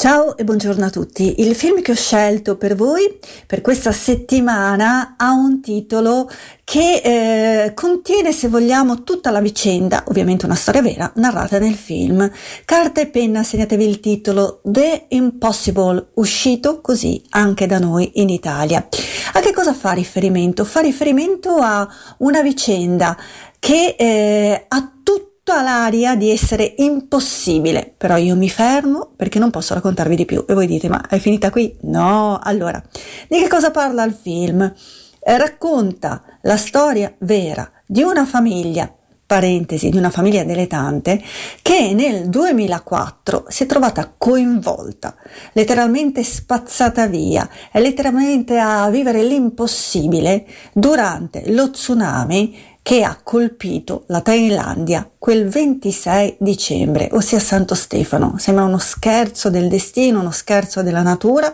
Ciao e buongiorno a tutti. Il film che ho scelto per voi per questa settimana ha un titolo che eh, contiene, se vogliamo, tutta la vicenda, ovviamente una storia vera, narrata nel film. Carta e penna, segnatevi il titolo The Impossible, uscito così anche da noi in Italia. A che cosa fa riferimento? Fa riferimento a una vicenda che eh, ha tutto tutta l'aria di essere impossibile, però io mi fermo perché non posso raccontarvi di più. E voi dite, ma è finita qui? No, allora, di che cosa parla il film? Eh, racconta la storia vera di una famiglia parentesi, di una famiglia dilettante che nel 2004 si è trovata coinvolta, letteralmente spazzata via, letteralmente a vivere l'impossibile durante lo tsunami che ha colpito la Thailandia quel 26 dicembre, ossia Santo Stefano. Sembra uno scherzo del destino, uno scherzo della natura,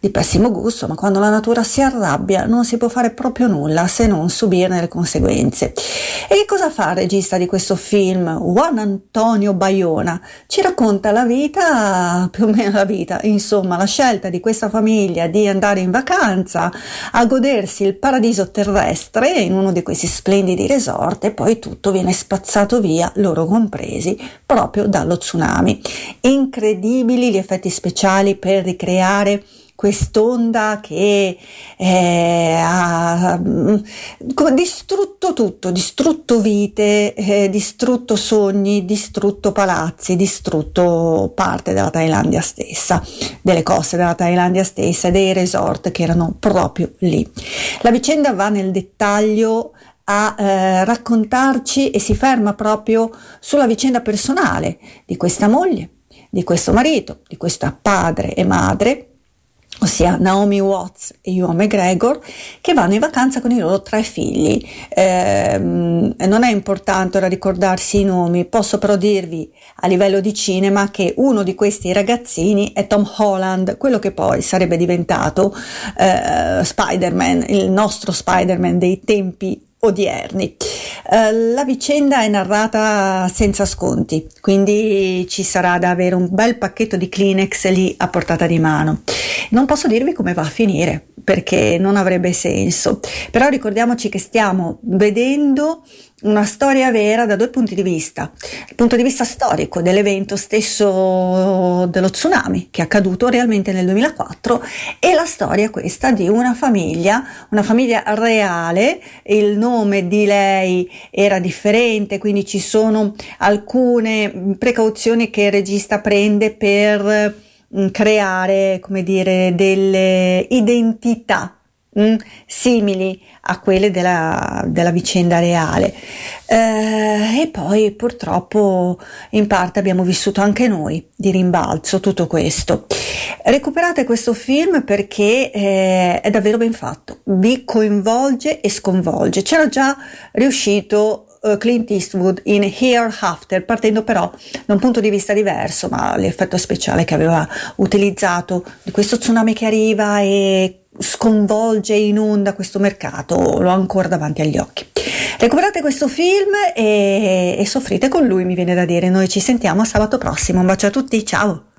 di pessimo gusto, ma quando la natura si arrabbia non si può fare proprio nulla se non subirne le conseguenze. E che cosa fa il regista di questo film, Juan Antonio Bayona? Ci racconta la vita, più o meno la vita, insomma, la scelta di questa famiglia di andare in vacanza a godersi il paradiso terrestre in uno di questi splendidi resort e poi tutto viene spazzato via, loro compresi, proprio dallo tsunami. Incredibili gli effetti speciali per ricreare quest'onda che eh, ha mm, distrutto tutto, distrutto vite, eh, distrutto sogni, distrutto palazzi, distrutto parte della Thailandia stessa, delle coste della Thailandia stessa e dei resort che erano proprio lì. La vicenda va nel dettaglio a eh, raccontarci e si ferma proprio sulla vicenda personale di questa moglie, di questo marito, di questa padre e madre ossia Naomi Watts e Ewan McGregor, che vanno in vacanza con i loro tre figli. Eh, non è importante ora ricordarsi i nomi, posso però dirvi a livello di cinema che uno di questi ragazzini è Tom Holland, quello che poi sarebbe diventato eh, Spider-Man, il nostro Spider-Man dei tempi odierni. Eh, la vicenda è narrata senza sconti, quindi ci sarà da avere un bel pacchetto di Kleenex lì a portata di mano. Non posso dirvi come va a finire perché non avrebbe senso, però ricordiamoci che stiamo vedendo una storia vera da due punti di vista. Il punto di vista storico dell'evento stesso dello tsunami che è accaduto realmente nel 2004 e la storia questa di una famiglia, una famiglia reale, il nome di lei era differente, quindi ci sono alcune precauzioni che il regista prende per mm, creare, come dire, delle identità Mm, simili a quelle della, della vicenda reale. Eh, e poi purtroppo in parte abbiamo vissuto anche noi di rimbalzo tutto questo. Recuperate questo film perché eh, è davvero ben fatto, vi coinvolge e sconvolge. C'era già riuscito eh, Clint Eastwood in Here After, partendo però da un punto di vista diverso, ma l'effetto speciale che aveva utilizzato di questo tsunami che arriva e sconvolge e inonda questo mercato, l'ho ancora davanti agli occhi. Recuperate questo film e, e soffrite con lui, mi viene da dire. Noi ci sentiamo sabato prossimo. Un bacio a tutti, ciao!